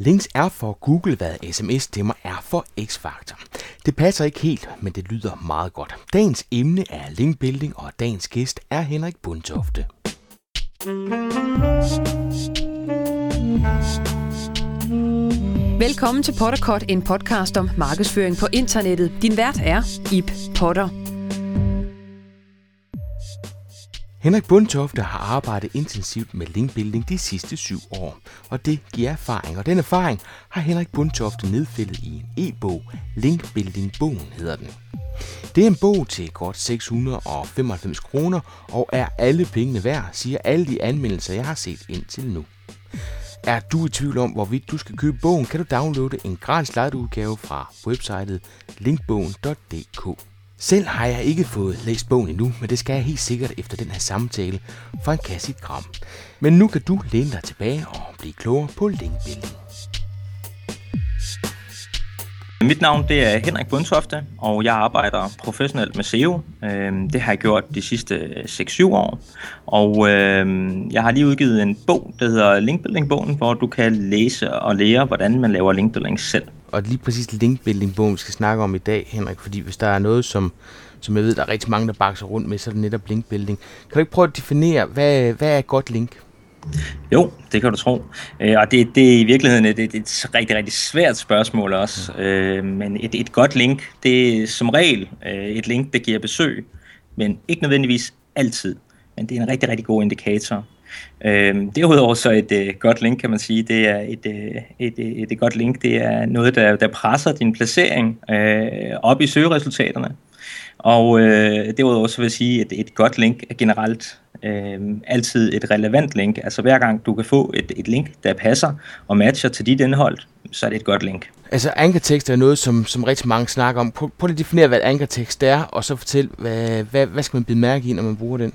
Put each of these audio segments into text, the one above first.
Links er for Google, hvad sms-stemmer er for X-Factor. Det passer ikke helt, men det lyder meget godt. Dagens emne er linkbuilding, og dagens gæst er Henrik Bundtofte. Velkommen til Potterkort, en podcast om markedsføring på internettet. Din vært er Ip Potter. Henrik Bundtofte har arbejdet intensivt med linkbuilding de sidste syv år, og det giver erfaring. Og den erfaring har Henrik Bundtofte nedfældet i en e-bog. Linkbuilding-bogen hedder den. Det er en bog til godt 695 kroner og er alle pengene værd, siger alle de anmeldelser, jeg har set indtil nu. Er du i tvivl om, hvorvidt du skal købe bogen, kan du downloade en gratis udgave fra websitet linkbogen.dk. Selv har jeg ikke fået læst bogen endnu, men det skal jeg helt sikkert efter den her samtale fra en kasse gram. Men nu kan du læne dig tilbage og blive klogere på linkbuilding. Mit navn det er Henrik Bundtofte, og jeg arbejder professionelt med SEO. Øhm, det har jeg gjort de sidste 6-7 år. Og øhm, jeg har lige udgivet en bog, der hedder Linkbuilding-bogen, hvor du kan læse og lære, hvordan man laver linkbuilding selv. Og lige præcis linkbuilding-bogen, vi skal snakke om i dag, Henrik, fordi hvis der er noget, som, som jeg ved, der er rigtig mange, der bakser rundt med, så er det netop linkbuilding. Kan du ikke prøve at definere, hvad, hvad er et godt link? Jo, det kan du tro. Øh, og det, det er i virkeligheden et, et, et rigtig, rigtig svært spørgsmål også. Øh, men et, et godt link, det er som regel øh, et link, der giver besøg, men ikke nødvendigvis altid. Men det er en rigtig, rigtig god indikator. Øhm, derudover så et øh, godt link, kan man sige, det er et, øh, et, øh, et, et godt link, det er noget, der, der presser din placering op i søgeresultaterne. Og øh, derudover så vil jeg sige, at et godt link er generelt øh, altid et relevant link. Altså hver gang du kan få et, et link, der passer og matcher til dit indhold, så er det et godt link. Altså ankertekst er noget, som, som rigtig mange snakker om. Prøv, prøv at definere, hvad ankertekst er, og så fortæl, hvad, hvad, hvad skal man bide mærke i, når man bruger den?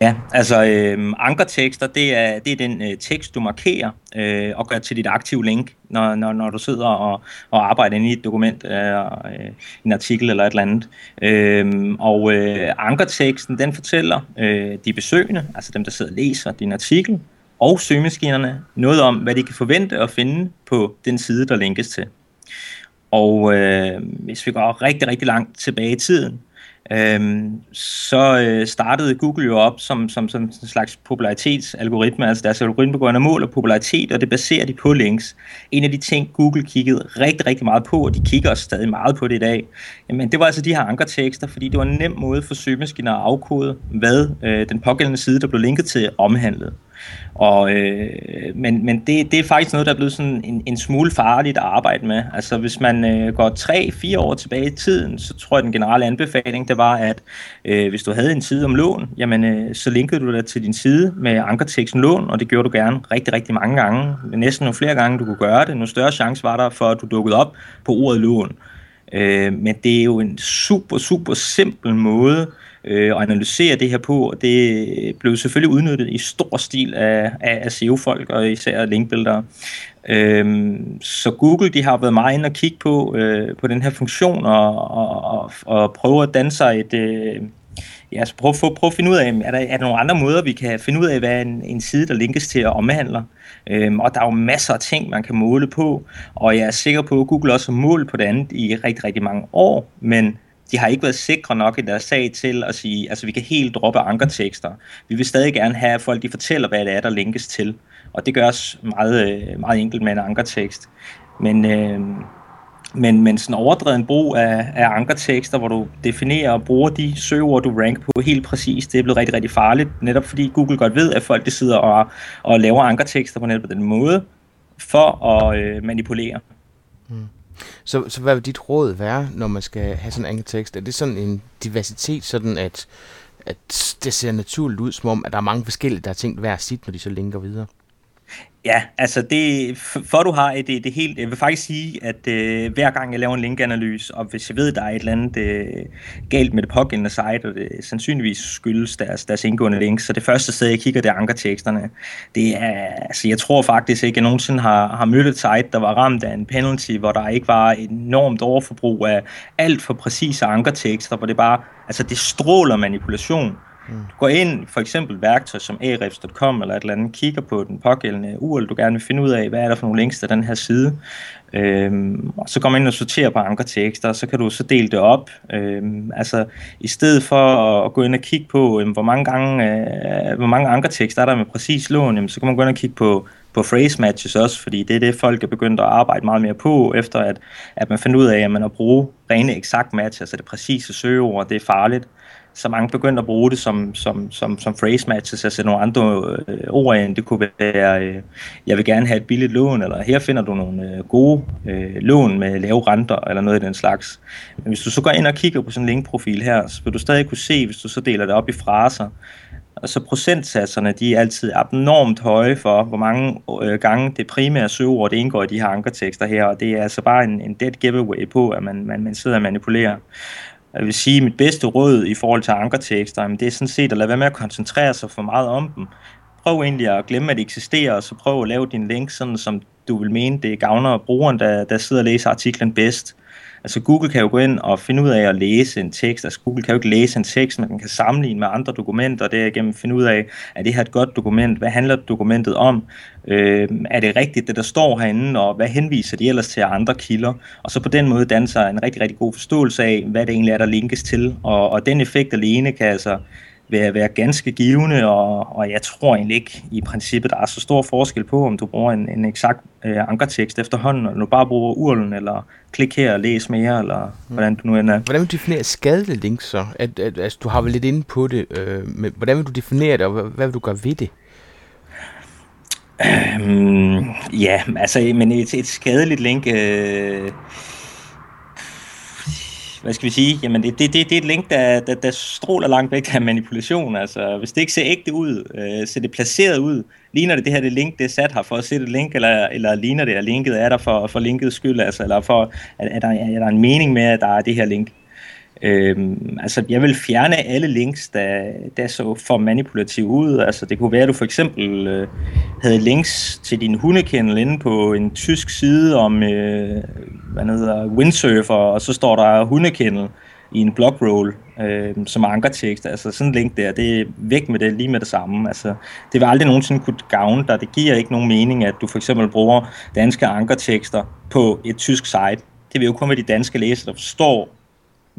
Ja, altså øh, ankertekster, det er, det er den øh, tekst, du markerer øh, og gør til dit aktive link, når, når, når du sidder og, og arbejder inde i et dokument, øh, øh en artikel eller et eller andet. Øh, og øh, ankerteksten, den fortæller øh, de besøgende, altså dem, der sidder og læser din artikel, og søgemaskinerne, noget om, hvad de kan forvente at finde på den side, der linkes til. Og øh, hvis vi går rigtig, rigtig langt tilbage i tiden, øhm, så øh, startede Google jo op som, som, som en slags popularitetsalgoritme, altså deres algoritme går ind og måler popularitet, og det baserer de på links. En af de ting, Google kiggede rigtig, rigtig meget på, og de kigger også stadig meget på det i dag, jamen det var altså de her ankertekster, fordi det var en nem måde for søgemaskiner at afkode, hvad øh, den pågældende side, der blev linket til, omhandlede. Og, øh, men men det, det er faktisk noget, der er blevet sådan en, en smule farligt at arbejde med. Altså hvis man øh, går 3-4 år tilbage i tiden, så tror jeg, den generelle anbefaling, det var, at øh, hvis du havde en side om lån, jamen øh, så linkede du dig til din side med ankerteksten lån, og det gjorde du gerne rigtig, rigtig mange gange. Næsten nogle flere gange, du kunne gøre det. Nogle større chance var der for, at du dukkede op på ordet lån. Øh, men det er jo en super, super simpel måde øh, analysere det her på, og det blev selvfølgelig udnyttet i stor stil af, af, af SEO-folk og især linkbuildere. Øhm, så Google de har været meget inde og kigge på, øh, på den her funktion og, og, og, og prøve at danne sig et... Øh, Ja, så prøv, prøv, prøv at finde ud af, er der, er der nogle andre måder, vi kan finde ud af, hvad en, en side, der linkes til, at omhandler. Øhm, og der er jo masser af ting, man kan måle på, og jeg er sikker på, at Google også har målt på det andet i rigtig, rigtig mange år, men de har ikke været sikre nok i deres sag til at sige, altså vi kan helt droppe ankertekster. Vi vil stadig gerne have, at folk de fortæller, hvad det er, der linkes til. Og det gøres meget, øh, meget enkelt med en ankertekst. Men, øh, men, men sådan overdreven brug af, af ankertekster, hvor du definerer og bruger de søgeord, du ranker på helt præcist, det er blevet rigtig, rigtig farligt. Netop fordi Google godt ved, at folk de sidder og, og laver ankertekster på netop den måde, for at øh, manipulere. Mm. Så, så hvad vil dit råd være, når man skal have sådan en ankertekst? Er det sådan en diversitet, sådan at, at det ser naturligt ud, som om at der er mange forskellige, der har tænkt hver sit, når de så linker videre? Ja, altså det, for du har det, det helt, jeg vil faktisk sige, at øh, hver gang jeg laver en linkanalyse, og hvis jeg ved, at der er et eller andet øh, galt med det pågældende site, og det sandsynligvis skyldes deres, deres indgående links, så det første sted, jeg kigger, det er ankerteksterne. Det er, altså jeg tror faktisk ikke, at jeg nogensinde har, har mødt et site, der var ramt af en penalty, hvor der ikke var enormt overforbrug af alt for præcise ankertekster, hvor det bare, altså det stråler manipulation. Mm. Du går ind, for eksempel værktøj som arefs.com eller et eller andet, kigger på den pågældende URL, du gerne vil finde ud af, hvad er der for nogle links til den her side. Øhm, og så går man ind og sorterer på ankertekster, og så kan du så dele det op. Øhm, altså, i stedet for at gå ind og kigge på, øhm, hvor mange gange, øh, hvor mange ankertekster er der med præcis lån, jamen, så kan man gå ind og kigge på, på phrase matches også, fordi det er det, folk er begyndt at arbejde meget mere på, efter at, at man fandt ud af, at man at bruge rene eksakt match, altså det præcise søgeord, det er farligt så mange begyndte at bruge det som, som, som, som phrase matches, altså nogle andre øh, ord end det kunne være, øh, jeg vil gerne have et billigt lån, eller her finder du nogle øh, gode øh, lån med lave renter, eller noget i den slags. Men hvis du så går ind og kigger på sådan en linkprofil her, så vil du stadig kunne se, hvis du så deler det op i fraser, og så procentsatserne, de er altid abnormt høje for, hvor mange øh, gange det primære søgeord, det indgår i de her ankertekster her, og det er altså bare en, en dead giveaway på, at man, man, man sidder og manipulerer. Jeg vil sige, at mit bedste råd i forhold til ankertekster, det er sådan set at lade være med at koncentrere sig for meget om dem. Prøv egentlig at glemme, at de eksisterer, og så prøv at lave din link sådan, som du vil mene, det gavner brugeren, der, der sidder og læser artiklen bedst. Altså Google kan jo gå ind og finde ud af at læse en tekst. Altså Google kan jo ikke læse en tekst, men den kan sammenligne med andre dokumenter, og derigennem finde ud af, er det her et godt dokument? Hvad handler dokumentet om? Øh, er det rigtigt, det der står herinde, og hvad henviser de ellers til andre kilder? Og så på den måde danser en rigtig, rigtig god forståelse af, hvad det egentlig er, der linkes til. Og, og den effekt alene kan altså være, være ganske givende, og, og jeg tror egentlig ikke i princippet, der er så stor forskel på, om du bruger en, en eksakt øh, ankertekst efterhånden, eller du bare bruger urlen, eller klik her og læs mere, eller mm. hvordan du nu end er. Hvordan vil du definere skadelige links så? At, at, altså, du har vel lidt inde på det, øh, men hvordan vil du definere det, og hvad, hvad vil du gøre ved det? Øhm, ja, altså, men et, et skadeligt link... Øh, hvad skal vi sige, jamen det, det, det, det er et link, der, der, der stråler langt væk af manipulation. Altså, hvis det ikke ser ægte ud, øh, ser det placeret ud, ligner det det her det link, det er sat her for at sætte et link, eller, eller ligner det, at linket er der for, for linkets skyld, altså, eller for, at, at der, er der en mening med, at der er det her link. Øhm, altså, jeg vil fjerne alle links, der, der så for manipulative ud. Altså, det kunne være, at du for eksempel øh, havde links til din hundekendel inde på en tysk side om, øh, hvad hedder, windsurfer, og så står der hundekendel i en blogroll øh, som ankertekst. Altså sådan en link der, det er væk med det lige med det samme. Altså, det vil aldrig nogensinde kunne gavne dig. Det giver ikke nogen mening, at du for eksempel bruger danske ankertekster på et tysk site. Det vil jo kun være de danske læsere, der forstår,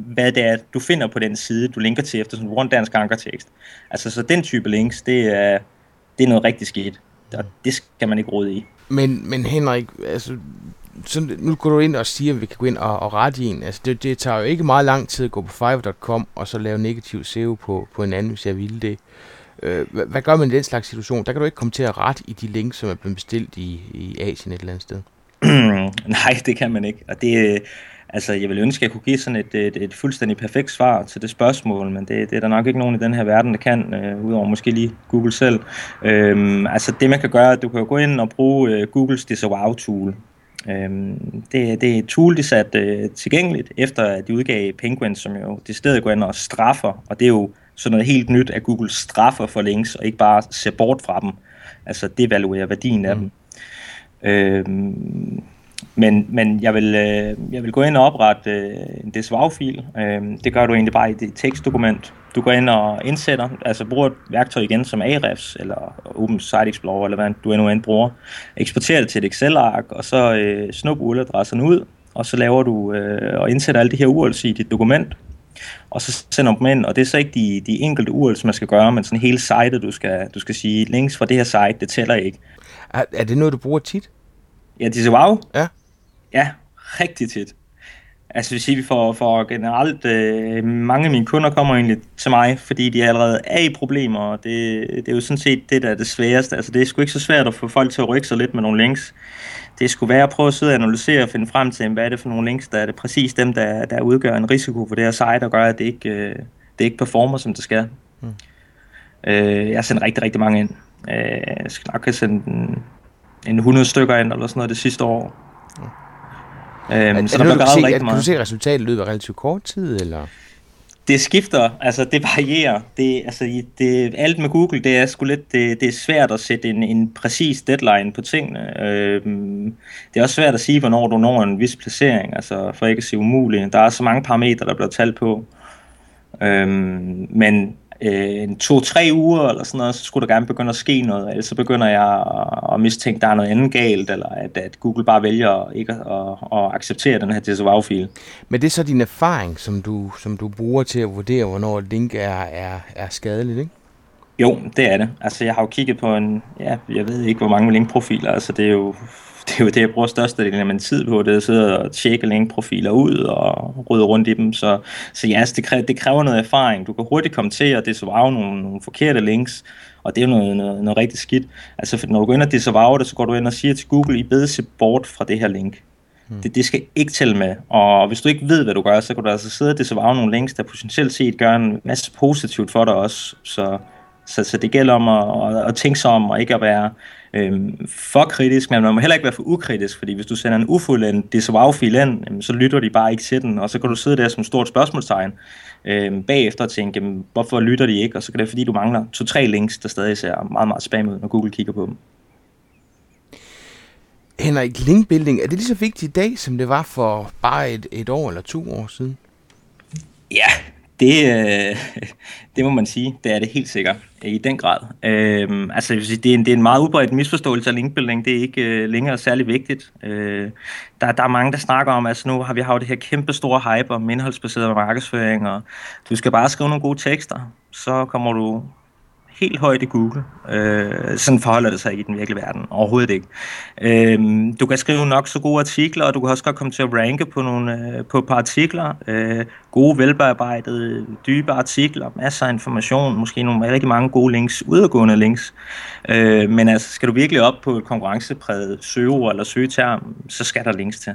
hvad det er, du finder på den side, du linker til, du bruger en dansk ankertekst. Altså, så den type links, det er, det er noget rigtig skidt. Og det skal man ikke råde i. Men, men Henrik, altså, så nu går du ind og siger, at vi kan gå ind og, og rette en. Altså, det, det tager jo ikke meget lang tid at gå på fiverr.com og så lave negativ SEO på, på en anden, hvis jeg ville det. Øh, hvad, hvad gør man i den slags situation? Der kan du ikke komme til at rette i de links, som er blevet bestilt i, i Asien et eller andet sted. Nej, det kan man ikke. Og det, Altså, jeg vil ønske, at jeg kunne give sådan et, et, et fuldstændig perfekt svar til det spørgsmål, men det, det er der nok ikke nogen i den her verden, der kan, øh, udover måske lige Google selv. Øhm, altså, det man kan gøre, du kan gå ind og bruge øh, Googles Disavow-tool. Øhm, det, det er et tool, de satte øh, tilgængeligt, efter at de udgav Penguin, som jo det stedet går ind og straffer, og det er jo sådan noget helt nyt, at Google straffer for links, og ikke bare ser bort fra dem. Altså, devaluerer værdien af mm. dem. Øhm, men, men jeg, vil, øh, jeg vil gå ind og oprette øh, en DSVAV-fil. Øh, det gør du egentlig bare i det tekstdokument. Du går ind og indsætter, altså bruger et værktøj igen som Ahrefs eller Open Site Explorer, eller hvad du endnu end bruger. Eksporterer det til et Excel-ark, og så øh, snup URL-adresserne ud, og så laver du øh, og indsætter alle de her URLs i dit dokument, og så sender du dem ind, og det er så ikke de, de enkelte URLs, man skal gøre, men sådan hele site, du skal, du skal sige, links fra det her site, det tæller ikke. Er, er det noget, du bruger tit? Ja, det er wow. Ja. Ja, rigtig tit. Altså hvis vi får, får generelt, øh, mange af mine kunder kommer egentlig til mig, fordi de allerede er i problemer, og det, det er jo sådan set det, der er det sværeste. Altså det er sgu ikke så svært at få folk til at rykke sig lidt med nogle links. Det skulle være at prøve at sidde og analysere og finde frem til, hvad er det for nogle links, der er det præcis dem, der, der udgør en risiko for det her site, og gør, at det ikke, øh, det ikke performer, som det skal. Mm. Øh, jeg har sendt rigtig, rigtig mange ind. Øh, jeg skal nok have sendt en, en 100 stykker ind, eller sådan noget det sidste år. Mm. Øhm, så er der du, kan se, rigtig meget. du se resultatet i løbet af relativt kort tid, eller? Det skifter, altså det varierer. Det, altså, det, alt med Google, det er sgu lidt, det, det er svært at sætte en, en præcis deadline på tingene. Øhm, det er også svært at sige, hvornår du når en vis placering, altså for ikke at sige umuligt. Der er så mange parametre, der bliver talt på. Øhm, men øh, en to-tre uger eller sådan noget, så skulle der gerne begynde at ske noget, ellers så begynder jeg at, at mistænke, at der er noget andet galt, eller at, at Google bare vælger ikke at, at, at acceptere den her disavow-fil. Men det er så din erfaring, som du, som du bruger til at vurdere, hvornår et link er, er, er skadeligt, ikke? Jo, det er det. Altså, jeg har jo kigget på en, ja, jeg ved ikke, hvor mange linkprofiler, altså det er jo det er jo det, jeg bruger størstedelen af min tid på, det er at sidde og tjekke linkprofiler ud og rydde rundt i dem. Så, så ja, altså, det, kræver, det kræver noget erfaring. Du kan hurtigt komme til at disavow nogle, nogle forkerte links, og det er jo noget, noget, noget rigtig skidt. Altså, når du går ind og disavow det, så går du ind og siger til Google, I beder se bort fra det her link. Hmm. Det, det skal ikke tælle med. Og hvis du ikke ved, hvad du gør, så kan du altså sidde og disavow nogle links, der potentielt set gør en masse positivt for dig også. Så, så, så det gælder om at, at, at tænke sig om, og ikke at være øhm, for kritisk, men man må heller ikke være for ukritisk, fordi hvis du sender en ufuldendt disavow-fil ind, jamen, så lytter de bare ikke til den, og så kan du sidde der som stort spørgsmålstegn øhm, bagefter og tænke, jamen, hvorfor lytter de ikke, og så kan det fordi, du mangler to-tre links, der stadig ser meget, meget spam ud, når Google kigger på dem. Henrik, linkbuilding, er det lige så vigtigt i dag, som det var for bare et, et år eller to år siden? Ja, det, øh, det må man sige. Det er det helt sikkert. Øh, I den grad. Øh, altså, det er, en, det er en meget udbredt misforståelse af linkbuilding. Det er ikke øh, længere særlig vigtigt. Øh, der, der er mange, der snakker om, altså nu har vi haft det her kæmpe store hype om indholdsbaseret markedsføring, og du skal bare skrive nogle gode tekster, så kommer du helt højt i Google. Øh, sådan forholder det sig ikke i den virkelige verden. Overhovedet ikke. Øh, du kan skrive nok så gode artikler, og du kan også godt komme til at ranke på, nogle, øh, på et par artikler. Øh, gode, velbearbejdede, dybe artikler, masser af information, måske nogle rigtig mange gode links, udadgående links. Øh, men altså, skal du virkelig op på et konkurrencepræget søgeord eller søgeterm, så skal der links til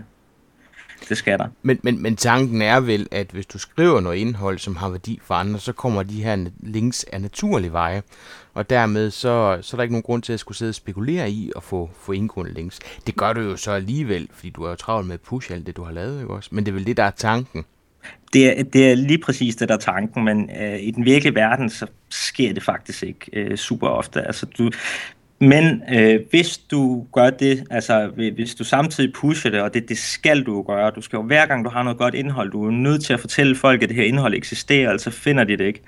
det skal der. Men, men, men tanken er vel, at hvis du skriver noget indhold, som har værdi for andre, så kommer de her links af naturlig veje. Og dermed så, så er der ikke nogen grund til at skulle sidde og spekulere i at få, få indgående links. Det gør du jo så alligevel, fordi du er jo travlt med at pushe alt det, du har lavet, ikke også? Men det er vel det, der er tanken. Det er, det er lige præcis det, der er tanken, men øh, i den virkelige verden, så sker det faktisk ikke øh, super ofte. Altså, du, men øh, hvis du gør det, altså hvis du samtidig pusher det, og det, det skal du gøre, du skal jo hver gang du har noget godt indhold, du er nødt til at fortælle folk, at det her indhold eksisterer, altså finder de det ikke.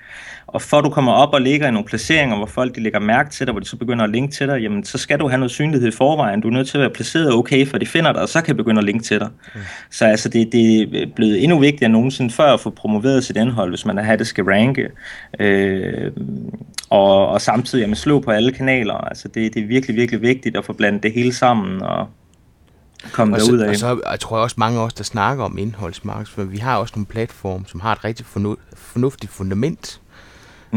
Og for du kommer op og ligger i nogle placeringer, hvor folk de lægger mærke til dig, hvor de så begynder at linke til dig, jamen så skal du have noget synlighed i forvejen. Du er nødt til at være placeret okay, for de finder dig, og så kan de begynde at linke til dig. Mm. Så altså det, det er blevet endnu vigtigere end nogensinde før at få promoveret sit indhold, hvis man er have det skal ranke. Øh, og, og samtidig jamen, slå på alle kanaler. Altså det, det er virkelig, virkelig vigtigt at få blandet det hele sammen og komme og derud af. Og så jeg tror jeg også mange af os, der snakker om indholdsmarkedsføring, vi har også nogle platforme, som har et rigtig fornuftigt fundament.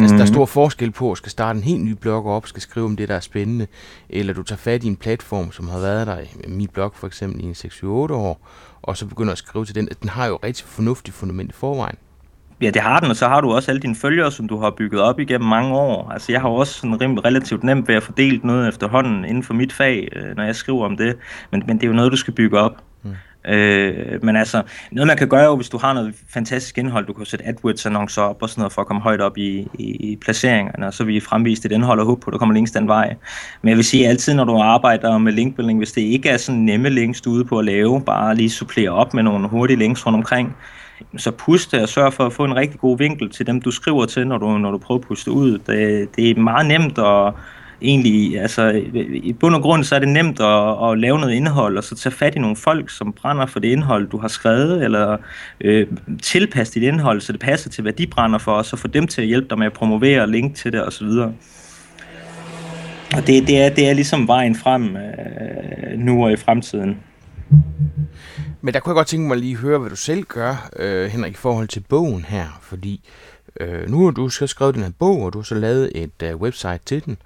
Mm-hmm. Altså, der er mhm. stor forskel på at skal starte en helt ny blog op, skal skrive om det, der er spændende, eller du tager fat i en platform, som har været der, min blog for eksempel, i en 6-8 år, og så begynder at skrive til den. Den har jo rigtig fornuftigt fundament i forvejen. Ja, det har den, og så har du også alle dine følgere, som du har bygget op igennem mange år. Altså, jeg har også sådan rim, relativt nemt ved at fordele noget efterhånden inden for mit fag, øh, når jeg skriver om det. Men, men det er jo noget, du skal bygge op. Øh, men altså, noget man kan gøre jo, hvis du har noget fantastisk indhold, du kan sætte AdWords-annoncer op og sådan noget, for at komme højt op i, i, i placeringerne, og så vil I fremvise dit indhold og håbe på, at der kommer links den vej. Men jeg vil sige altid, når du arbejder med linkbuilding, hvis det ikke er sådan nemme links, du er ude på at lave, bare lige supplere op med nogle hurtige links rundt omkring, så puste og sørg for at få en rigtig god vinkel til dem, du skriver til, når du, når du prøver at puste ud. Det, det er meget nemt at egentlig, altså i bund og grund så er det nemt at, at lave noget indhold, og så tage fat i nogle folk, som brænder for det indhold, du har skrevet, eller øh, tilpasse dit indhold, så det passer til, hvad de brænder for, og så få dem til at hjælpe dig med at promovere, link til det osv. Og det, det, er, det er ligesom vejen frem øh, nu og i fremtiden. Men der kunne jeg godt tænke mig lige at høre, hvad du selv gør, øh, Henrik, i forhold til bogen her. Fordi øh, nu har du så skrevet den her bog, og du har så lavet et øh, website til den.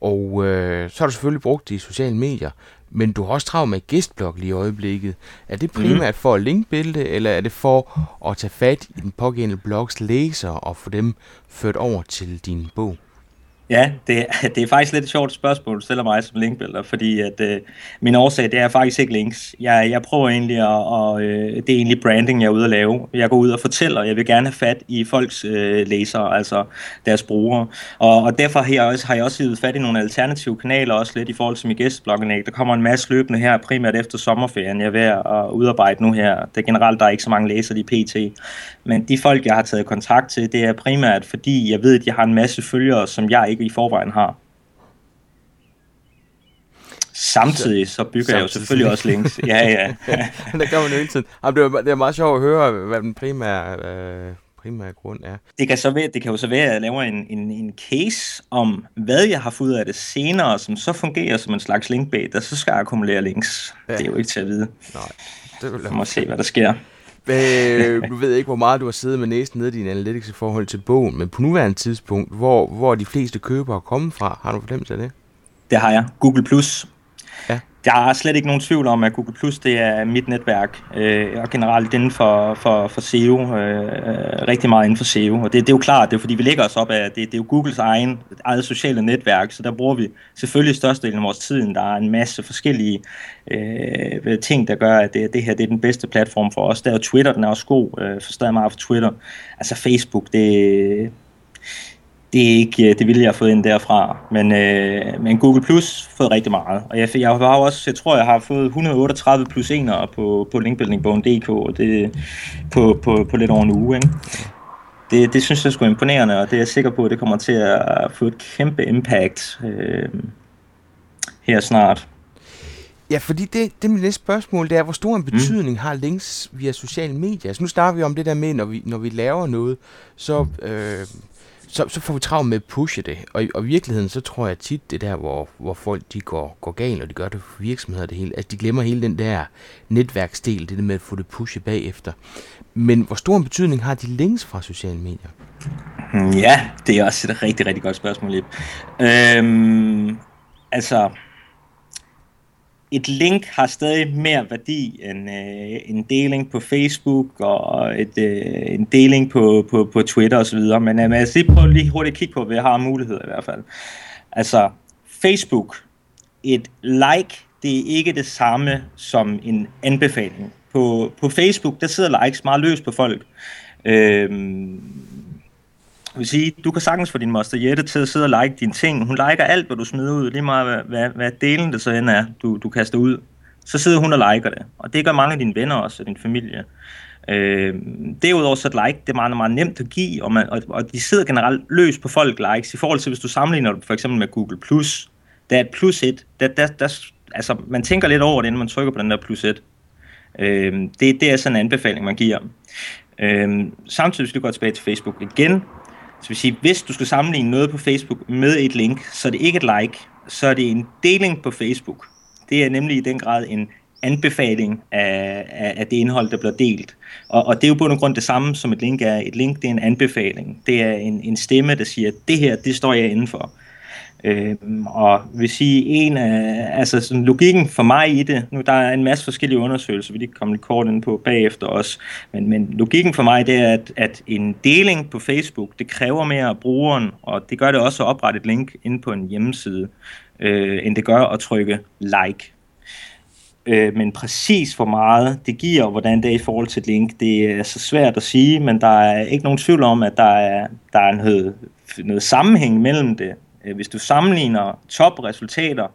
Og øh, så har du selvfølgelig brugt de i sociale medier. Men du har også travlt med gæstblog lige i øjeblikket. Er det primært mm. for at linkbilde, eller er det for at tage fat i den pågældende blogs læser og få dem ført over til din bog? Ja, det, det er faktisk lidt et sjovt spørgsmål, du stiller mig som linkbuilder, fordi at, øh, min årsag, det er faktisk ikke links. Jeg, jeg prøver egentlig at, og, øh, det er egentlig branding, jeg er ude at lave. Jeg går ud og fortæller, jeg vil gerne have fat i folks øh, læsere, altså deres brugere. Og, og derfor har jeg, også, har jeg også givet fat i nogle alternative kanaler, også lidt i forhold til mit gæstbloggenæg. Der kommer en masse løbende her, primært efter sommerferien. Jeg er ved at udarbejde nu her. Det er generelt, der er ikke så mange læsere i PT. Men de folk, jeg har taget kontakt til, det er primært, fordi jeg ved, at jeg har en masse følgere, som jeg ikke i forvejen har. Samtidig så bygger Samtidig. jeg jo selvfølgelig også links. Ja, ja. det gør man jo hele tiden. det, er, det er meget sjovt at høre, hvad den primære, øh, primære grund er. Det kan, så være, det kan jo så være, at jeg laver en, en, en case om, hvad jeg har fået af det senere, som så fungerer som en slags linkbait, og så skal jeg akkumulere links. Ja. Det er jo ikke til at vide. Nej, det vil jeg må se, hvad der sker. Øh, du ved ikke, hvor meget du har siddet med næsten nede i din analytics i forhold til bogen, men på nuværende tidspunkt, hvor, hvor de fleste købere er kommet fra, har du fornemmelse af det? Det har jeg. Google Plus der er slet ikke nogen tvivl om, at Google Plus det er mit netværk, øh, og generelt inden for, for, for SEO, øh, øh, rigtig meget inden for SEO. Og det, det er jo klart, det er fordi, vi lægger os op af, det, det er jo Googles egen, eget sociale netværk, så der bruger vi selvfølgelig størstedelen af vores tid. Der er en masse forskellige øh, ting, der gør, at det, det her det er den bedste platform for os. Der er Twitter, den er også god, øh, forstår meget for Twitter. Altså Facebook, det, det er ikke det ville jeg have fået ind derfra. Men, øh, men Google Plus fået rigtig meget. Og jeg, jeg har også, jeg tror, jeg har fået 138 plus 1'ere på, på linkbuildingbogen.dk, og det på, på, på lidt over en uge. Ikke? Det, det synes jeg er sgu imponerende, og det er jeg sikker på, at det kommer til at få et kæmpe impact øh, her snart. Ja, fordi det, det mit næste spørgsmål, det er, hvor stor en mm. betydning mm. har links via sociale medier? Altså nu snakker vi om det der med, når vi, når vi laver noget, så... Øh, så, så får vi travlt med at pushe det. Og, og i virkeligheden, så tror jeg tit, det der, hvor, hvor folk de går, går galt, og de gør det for virksomheder det hele, altså de glemmer hele den der netværksdel, det der med at få det pushet bagefter. Men hvor stor en betydning har de links fra sociale medier? Mm, ja, det er også et rigtig, rigtig godt spørgsmål, Lip. Øhm, altså, et link har stadig mere værdi end øh, en deling på Facebook og et, øh, en deling på, på, på Twitter osv. Men øh, jeg lige prøve lige hurtigt at kigge på, hvad jeg har muligheder i hvert fald. Altså, Facebook, et like, det er ikke det samme som en anbefaling. På, på Facebook, der sidder likes meget løs på folk. Øh, jeg vil sige, du kan sagtens få din moster Jette til at sidde og like dine ting. Hun liker alt, hvad du smider ud, lige meget hvad, hvad, hvad delen det så end er, du, du kaster ud. Så sidder hun og liker det. Og det gør mange af dine venner også, og din familie. Øh, derudover så et like, det er meget, meget nemt at give, og, man, og, og de sidder generelt løs på folk likes, i forhold til hvis du sammenligner det for eksempel med Google+, Plus, der er et plus et, der, der, der, altså man tænker lidt over det, inden man trykker på den der plus et. Øh, det, det er sådan en anbefaling, man giver. Øh, samtidig, hvis du går tilbage til Facebook igen, så vil sige, hvis du skal sammenligne noget på Facebook med et link, så er det ikke et like, så er det en deling på Facebook. Det er nemlig i den grad en anbefaling af, af, af det indhold, der bliver delt. Og, og det er jo på en grund det samme, som et link er. Et link, det er en anbefaling. Det er en, en stemme, der siger, at det her, det står jeg indenfor. Øh, og vil sige, en af, altså sådan logikken for mig i det, nu der er en masse forskellige undersøgelser, vi kan komme lidt kort ind på bagefter også, men, men logikken for mig, det er, at, at en deling på Facebook, det kræver mere af brugeren, og det gør det også at oprette et link ind på en hjemmeside, øh, end det gør at trykke like. Øh, men præcis hvor meget det giver, og hvordan det er i forhold til et link, det er så svært at sige, men der er ikke nogen tvivl om, at der er, der er noget, noget sammenhæng mellem det. Øh, hvis du sammenligner topresultater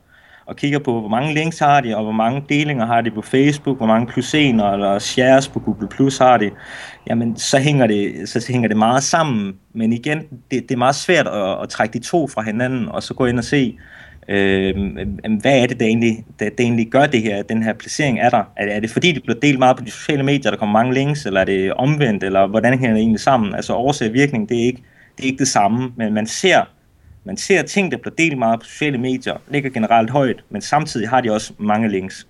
og kigger på, hvor mange links har de, og hvor mange delinger har de på Facebook, hvor mange plusener eller shares på Google Plus har de, jamen så hænger det, så hænger det meget sammen. Men igen, det, det er meget svært at, at trække de to fra hinanden, og så gå ind og se, øh, hvad er det, der egentlig, der, der egentlig gør det her, den her placering er der? Er, er det fordi, det bliver delt meget på de sociale medier, der kommer mange links, eller er det omvendt, eller hvordan hænger det egentlig sammen? Altså årsag og virkning, det er ikke det, er ikke det samme, men man ser man ser ting, der bliver delt meget på sociale medier, ligger generelt højt, men samtidig har de også mange links.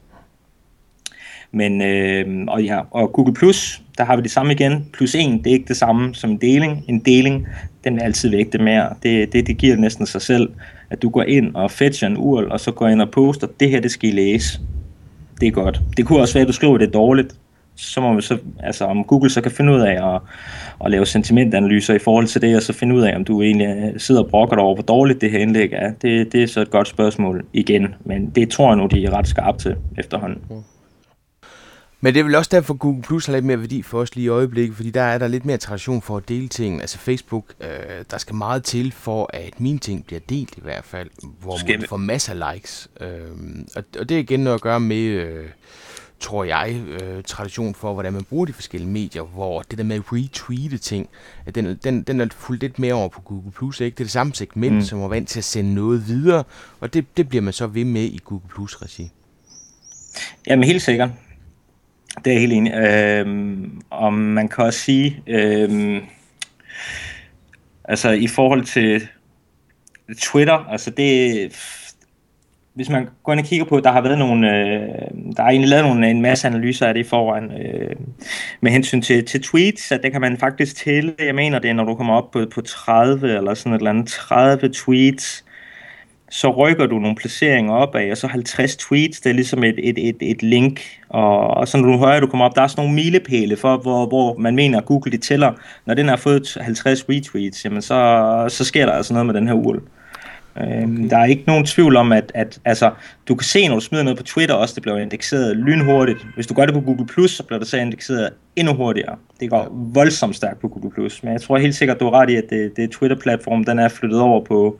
Men, øh, og, ja, og Google Plus, der har vi det samme igen. Plus 1, det er ikke det samme som en deling. En deling, den vil altid vægte mere. Det, det, det giver næsten sig selv, at du går ind og fetcher en URL, og så går ind og poster, det her, det skal I læse. Det er godt. Det kunne også være, at du skriver det dårligt, så må vi så, altså om Google så kan finde ud af at, at lave sentimentanalyser i forhold til det, og så finde ud af, om du egentlig sidder og brokker dig over, hvor dårligt det her indlæg er. Det, det er så et godt spørgsmål igen, men det tror jeg nu, de er ret skarpe til efterhånden. Mm. Men det er vel også derfor, Google Plus har lidt mere værdi for os lige i øjeblikket, fordi der er der lidt mere tradition for at dele ting. Altså Facebook, øh, der skal meget til for, at mine ting bliver delt i hvert fald, hvor man får masser af likes. Øh, og, og det er igen noget at gøre med, øh, tror jeg, øh, tradition for, hvordan man bruger de forskellige medier, hvor det der med at retweete ting, at den, den, den er fuldt lidt mere over på Google Plus, ikke? Det er det samme segment, mm. som er vant til at sende noget videre, og det, det bliver man så ved med i Google Plus-regi. Jamen helt sikkert. Det er jeg helt enig. Øhm, og man kan også sige, øhm, altså i forhold til Twitter, altså det, hvis man går ind og kigger på, der har været nogle, øh, der er egentlig lavet nogle, en masse analyser af det i forvejen, øh, med hensyn til, til tweets, at det kan man faktisk tælle, jeg mener det når du kommer op på, på 30 eller sådan et eller andet, 30 tweets, så rykker du nogle placeringer op af, og så 50 tweets, det er ligesom et, et, et, et link, og, og så når du hører, du kommer op, der er sådan nogle milepæle for, hvor, hvor man mener, at Google de tæller, når den har fået 50 retweets, jamen så, så sker der altså noget med den her URL. Øhm, der er ikke nogen tvivl om, at, at altså, du kan se, når du smider noget på Twitter også, det bliver indekseret lynhurtigt. Hvis du gør det på Google+, Plus, så bliver det så indekseret endnu hurtigere. Det går voldsomt stærkt på Google+. Plus. Men jeg tror helt sikkert, du har ret i, at det, det Twitter-platform, den er flyttet over på,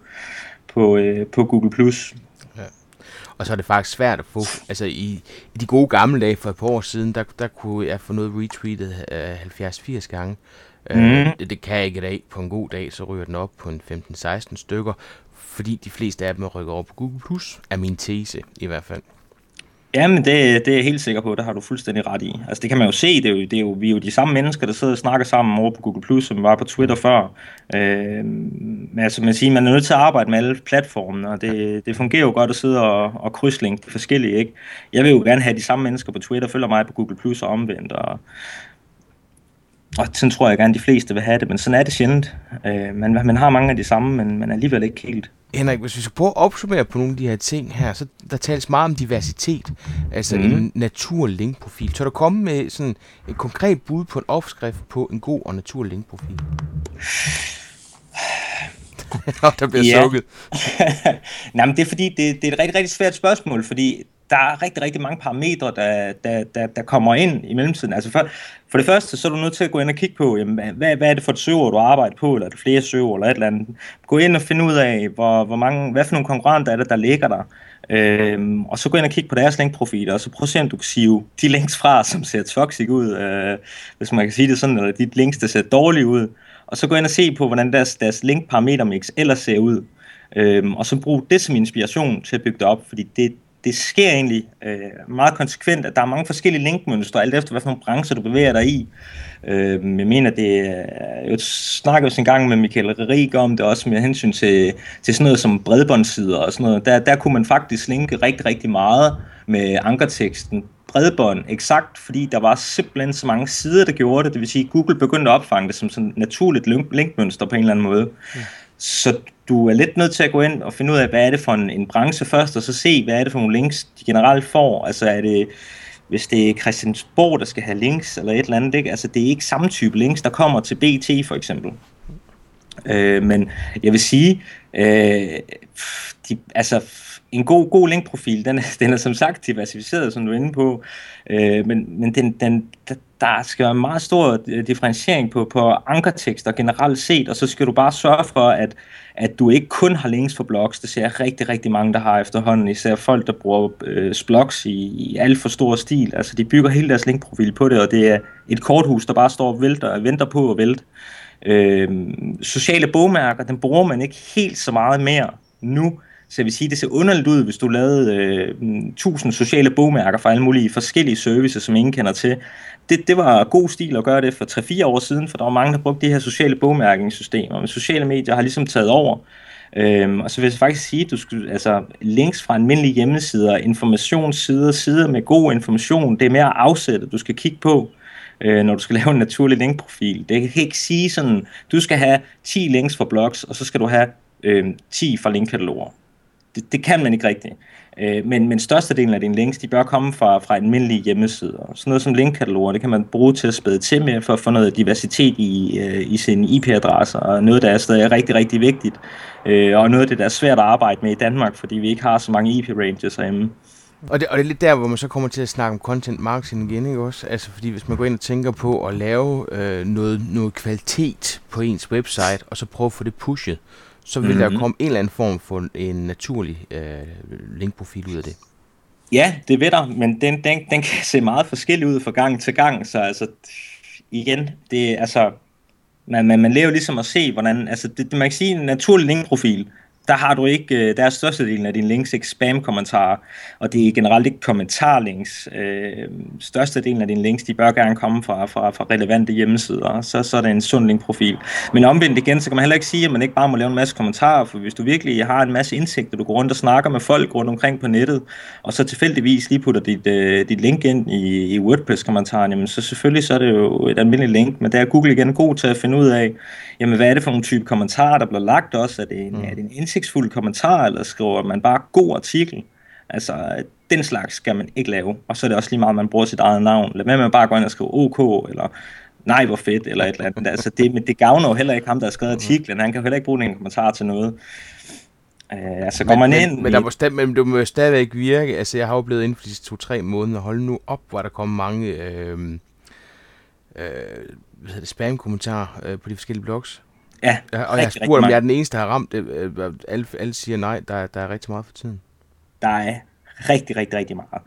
på, øh, på Google+. Plus. Ja. Og så er det faktisk svært at få, altså i, i de gode gamle dage for et par år siden, der, der kunne jeg få noget retweetet øh, 70-80 gange. Mm. Øh, det, det kan jeg ikke i dag. På en god dag, så ryger den op på en 15-16 stykker, fordi de fleste af dem rykker over på Google+, Plus, er min tese i hvert fald. Jamen, det, det er jeg helt sikker på, det har du fuldstændig ret i. Altså, det kan man jo se, det er jo, det er jo, vi er jo de samme mennesker, der sidder og snakker sammen over på Google+, Plus, som vi var på Twitter før. Øh, men altså, man siger, man er nødt til at arbejde med alle platformene, og det, det fungerer jo godt at sidde og, og krydslinke forskellige, ikke? Jeg vil jo gerne have de samme mennesker på Twitter, følger mig på Google+, Plus og omvendt, og og sådan tror jeg gerne, de fleste vil have det, men sådan er det sjældent. Øh, man, man har mange af de samme, men man er alligevel ikke helt. Henrik, hvis vi skal prøve at opsummere på nogle af de her ting her, så der tales meget om diversitet, altså mm. en naturlig linkprofil. Så du komme med sådan et konkret bud på en opskrift på en god og naturlig linkprofil? der bliver ja. sukket. Nej, men det er fordi, det, det er et rigtig, rigtig svært spørgsmål, fordi der er rigtig, rigtig mange parametre, der, der, der, der kommer ind i mellemtiden. Altså for, for det første, så er du nødt til at gå ind og kigge på, jamen, hvad, hvad er det for et søger, du arbejder på, eller er det flere søger, eller et eller andet. Gå ind og finde ud af, hvor, hvor mange, hvad for nogle konkurrenter er det, der ligger der. Øhm, og så gå ind og kigge på deres linkprofiler, og så prøv at se, om du kan sive de links fra, som ser toxic ud, øh, hvis man kan sige det sådan, eller de links, der ser dårlige ud. Og så gå ind og se på, hvordan deres, deres linkparametermix ellers ser ud. Øhm, og så brug det som inspiration til at bygge det op, fordi det, det sker egentlig øh, meget konsekvent, at der er mange forskellige linkmønstre, alt efter hvad for nogle brancher du bevæger dig i. Øh, jeg mener, det er, jeg snakker jo en gang med Michael Rik om det også med hensyn til, til sådan noget som bredbåndssider og sådan noget. Der, der kunne man faktisk linke rigtig, rigtig meget med ankerteksten bredbånd, eksakt fordi der var simpelthen så mange sider, der gjorde det. Det vil sige, at Google begyndte at opfange det som sådan et naturligt linkmønster på en eller anden måde. Ja. Så du er lidt nødt til at gå ind og finde ud af, hvad er det for en, en branche først, og så se, hvad er det for nogle links, de generelt får. Altså er det, hvis det er Christiansborg, der skal have links, eller et eller andet, ikke? Altså det er ikke samme type links, der kommer til BT for eksempel. Øh, men jeg vil sige, øh, de, altså en god, god linkprofil, den er, den er som sagt diversificeret, som du er inde på, øh, men, men den, den, der skal være en meget stor øh, differentiering på, på ankertekster generelt set, og så skal du bare sørge for, at, at du ikke kun har links for blogs. Det ser jeg rigtig, rigtig mange, der har efterhånden, især folk, der bruger øh, blogs i, i alt for stor stil. Altså, de bygger hele deres linkprofil på det, og det er et korthus, der bare står og vælter, venter på at vælte. Øh, sociale bogmærker, den bruger man ikke helt så meget mere nu, så jeg vil sige, det ser underligt ud, hvis du lavede øh, 1000 sociale bogmærker for alle mulige forskellige services, som ingen kender til. Det, det var god stil at gøre det for 3-4 år siden, for der var mange, der brugte de her sociale bogmærkningssystemer. Men sociale medier har ligesom taget over. Øhm, og så vil jeg faktisk sige, at du skal, altså, links fra almindelige hjemmesider, informationssider, sider med god information, det er mere afsættet, du skal kigge på, øh, når du skal lave en naturlig linkprofil. Det kan ikke sige sådan, du skal have 10 links for blogs, og så skal du have øh, 10 fra linkkataloger det, det kan man ikke rigtigt. Øh, men, men størstedelen af dine links, de bør komme fra, fra almindelige hjemmesider. Sådan noget som linkkataloger, det kan man bruge til at spæde til med, for at få noget diversitet i, øh, i sine IP-adresser, og noget, der er stadig rigtig, rigtig vigtigt, øh, og noget af det, der er svært at arbejde med i Danmark, fordi vi ikke har så mange IP-ranges herhjemme. Og det, og det er lidt der, hvor man så kommer til at snakke om content marketing igen, ikke også? Altså fordi hvis man går ind og tænker på at lave øh, noget, noget kvalitet på ens website, og så prøve at få det pushet, så vil mm-hmm. der mhm. komme en eller anden form for en naturlig øh, linkprofil ud af det. Ja, det ved der, men den, den, den kan se meget forskellig ud fra gang til gang, så altså, igen, det altså, man, man, man lever ligesom at se, hvordan, altså, det, man kan sige en naturlig linkprofil, der har du ikke, øh, der er størstedelen af dine links ikke spam-kommentarer, og det er generelt ikke kommentarlinks. Øh, størstedelen af dine links, de bør gerne komme fra, fra, fra relevante hjemmesider, så, så er det en sund linkprofil. Men omvendt igen, så kan man heller ikke sige, at man ikke bare må lave en masse kommentarer, for hvis du virkelig har en masse indsigter, du går rundt og snakker med folk rundt omkring på nettet, og så tilfældigvis lige putter dit, uh, dit link ind i, i WordPress-kommentaren, jamen så selvfølgelig så er det jo et almindeligt link, men der er Google igen god til at finde ud af, jamen hvad er det for nogle type kommentarer, der bliver lagt også? Er det en, mm. er det en indsigtsfuld kommentar, eller skriver man bare god artikel? Altså, den slags skal man ikke lave. Og så er det også lige meget, at man bruger sit eget navn. Lad være med at bare gå ind og skrive OK, eller nej, hvor fedt, eller et eller andet. Altså, det, men det gavner jo heller ikke ham, der har skrevet mm. artiklen. Han kan jo heller ikke bruge en kommentar til noget. Uh, altså går men, man ind... Men, men, der må stadig, men det må stadigvæk virke. Altså, jeg har jo blevet inden for de to-tre måneder. Hold nu op, hvor der kommer mange øh, øh, hvad hedder det, spam-kommentarer øh, på de forskellige blogs. Ja, ja og jeg har spurgt, om jeg er den eneste, der har ramt det. Øh, alle, alle siger nej, der, der er rigtig meget for tiden. Der er rigtig, rigtig, rigtig meget.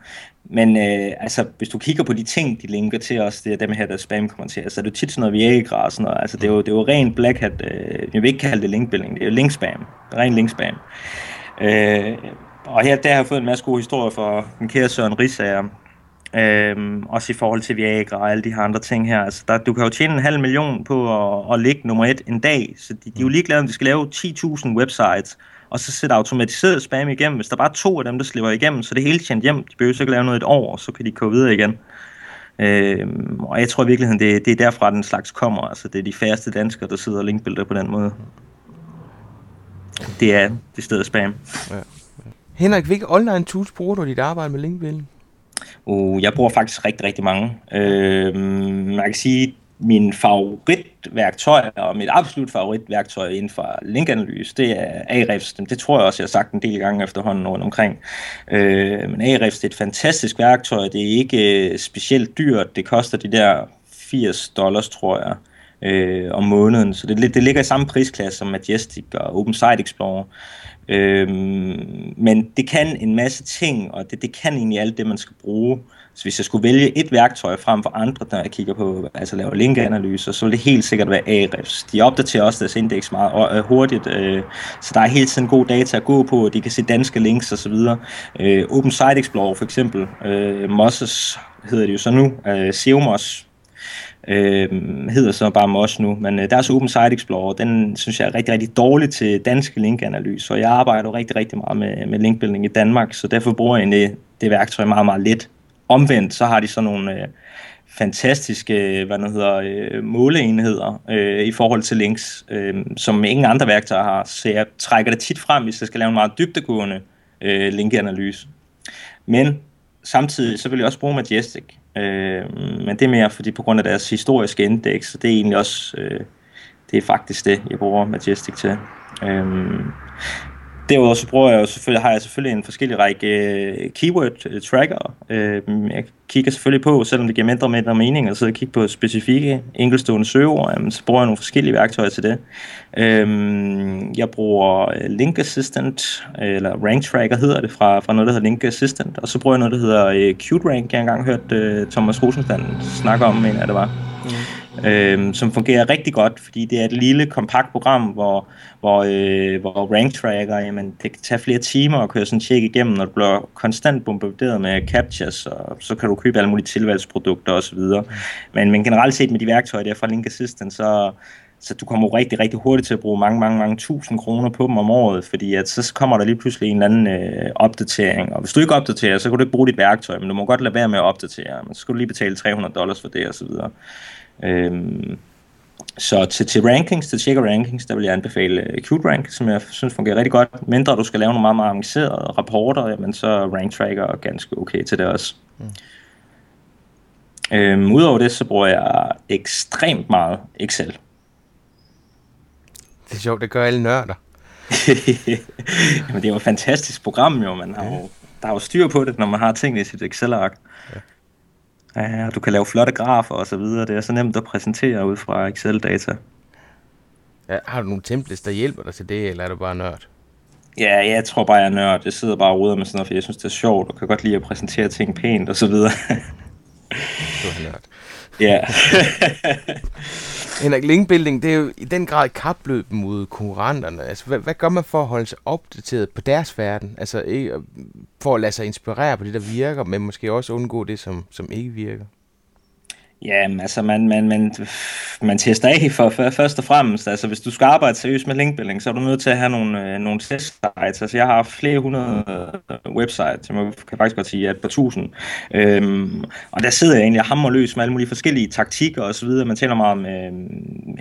Men øh, altså, hvis du kigger på de ting, de linker til os, det er dem her, der spam kommenterer, så er det tit sådan noget Viagra og sådan noget. Altså, det er jo, det er jo ren black hat, øh, jeg vil ikke kalde det linkbuilding, det er jo linkspam. Det er ren linkspam. Øh, og her der har jeg fået en masse gode historier fra den kære Søren Risager, Øhm, også i forhold til Viagra og alle de her andre ting her. Altså, der, du kan jo tjene en halv million på at, at ligge nummer et en dag, så de, de er jo ligeglade, om de skal lave 10.000 websites, og så sætte automatiseret spam igennem. Hvis der bare er to af dem, der slipper igennem, så det helt tjent hjem. De behøver ikke lave noget et år, og så kan de gå videre igen. Øhm, og jeg tror i virkeligheden, det, det er derfra, den slags kommer. Altså, det er de færreste danskere, der sidder og linkbilder på den måde. Det er det stedet spam. Ja. Henrik, hvilke online tools bruger du i dit arbejde med linkbuilding? Uh, jeg bruger faktisk rigtig, rigtig mange. Uh, man kan sige, min favoritværktøj, og mit absolut favoritværktøj inden for linkanalyse, det er Ahrefs. Det tror jeg også, jeg har sagt en del gange efterhånden rundt omkring. Øh, men Ahrefs det er et fantastisk værktøj. Det er ikke øh, specielt dyrt. Det koster de der 80 dollars, tror jeg, øh, om måneden. Så det, det ligger i samme prisklasse som Majestic og Open Site Explorer. Øhm, men det kan en masse ting, og det, det kan egentlig alt det, man skal bruge. Så hvis jeg skulle vælge et værktøj frem for andre, når jeg kigger på, altså laver linkanalyser, så vil det helt sikkert være Ahrefs. De opdaterer også deres indeks meget øh, hurtigt, øh, så der er hele tiden god data at gå på, og de kan se danske links osv. Øh, Open Site Explorer for eksempel, øh, Mosses hedder det jo så nu, øh, Seomos øh, hedder så bare Mosh nu, men øh, deres Open Site Explorer, den synes jeg er rigtig, rigtig dårlig til danske linkanalyse, og jeg arbejder jo rigtig, rigtig meget med, med linkbuilding i Danmark, så derfor bruger jeg det, det værktøj meget, meget lidt. Omvendt, så har de sådan nogle øh, fantastiske hvad det hedder, øh, måleenheder øh, i forhold til links, øh, som ingen andre værktøjer har, så jeg trækker det tit frem, hvis jeg skal lave en meget dybdegående øh, linkanalyse. Men samtidig så vil jeg også bruge Majestic. Øh, men det er mere fordi på grund af deres historiske indeks, så det er egentlig også, øh, det er faktisk det, jeg bruger Majestic til. Øh, Derudover så bruger jeg jo selvfølgelig, har jeg selvfølgelig en forskellig række øh, keyword øh, tracker. Øh, jeg kigger selvfølgelig på, selvom det giver mindre og mindre mening at sidde og kigge på specifikke enkeltstående søgeord, så bruger jeg nogle forskellige værktøjer til det. Øh, jeg bruger øh, Link Assistant, øh, eller Rank Tracker hedder det, fra, fra noget, der hedder Link Assistant, og så bruger jeg noget, der hedder øh, Qt Rank. Jeg har engang hørt øh, Thomas Rosenstand snakke om, mener jeg det var. Mm øh, som fungerer rigtig godt, fordi det er et lille, kompakt program, hvor, hvor, øh, hvor rank tracker, jamen, det kan tage flere timer at køre sådan en check igennem, når du bliver konstant bombarderet med captures, og så kan du købe alle mulige tilvalgsprodukter osv. Men, men generelt set med de værktøjer der fra Link Assistant, så, så du kommer rigtig, rigtig hurtigt til at bruge mange, mange, mange tusind kroner på dem om året, fordi at så kommer der lige pludselig en eller anden øh, opdatering, og hvis du ikke opdaterer, så kan du ikke bruge dit værktøj, men du må godt lade være med at opdatere, men så skal du lige betale 300 dollars for det osv. Øhm, så til, til rankings, til tjekke rankings, der vil jeg anbefale uh, Qt Rank, som jeg synes fungerer rigtig godt. Mindre du skal lave nogle meget, meget avancerede rapporter, jamen så Rank Tracker er ganske okay til det også. Mm. Øhm, Udover det, så bruger jeg ekstremt meget Excel. Det er sjovt, det gør alle nørder. Jamen, det er jo et fantastisk program, jo. Man har jo, der er jo styr på det, når man har tingene i sit Excel-ark. Ja. Ja, du kan lave flotte grafer og så videre. Det er så nemt at præsentere ud fra Excel-data. Ja, har du nogle templates, der hjælper dig til det, eller er du bare nørd? Ja, jeg tror bare, jeg er nørd. Jeg sidder bare og ruder med sådan noget, for jeg synes, det er sjovt, og kan godt lide at præsentere ting pænt og så videre. du er nørd. Ja. Henrik, linkbuilding, det er jo i den grad kapløb mod konkurrenterne. Altså, hvad, hvad gør man for at holde sig opdateret på deres verden? Altså, ikke, øh, for at lade sig inspirere på det, der virker, men måske også undgå det, som, som ikke virker? Ja, altså man, man, man, man tester af for, for først og fremmest. Altså hvis du skal arbejde seriøst med linkbuilding, så er du nødt til at have nogle, øh, nogle testsites. Altså jeg har flere hundrede øh, websites, jeg kan faktisk godt sige, at et par tusind. Øhm, og der sidder jeg egentlig og hammer løs med alle mulige forskellige taktikker og så videre. Man taler meget om øh,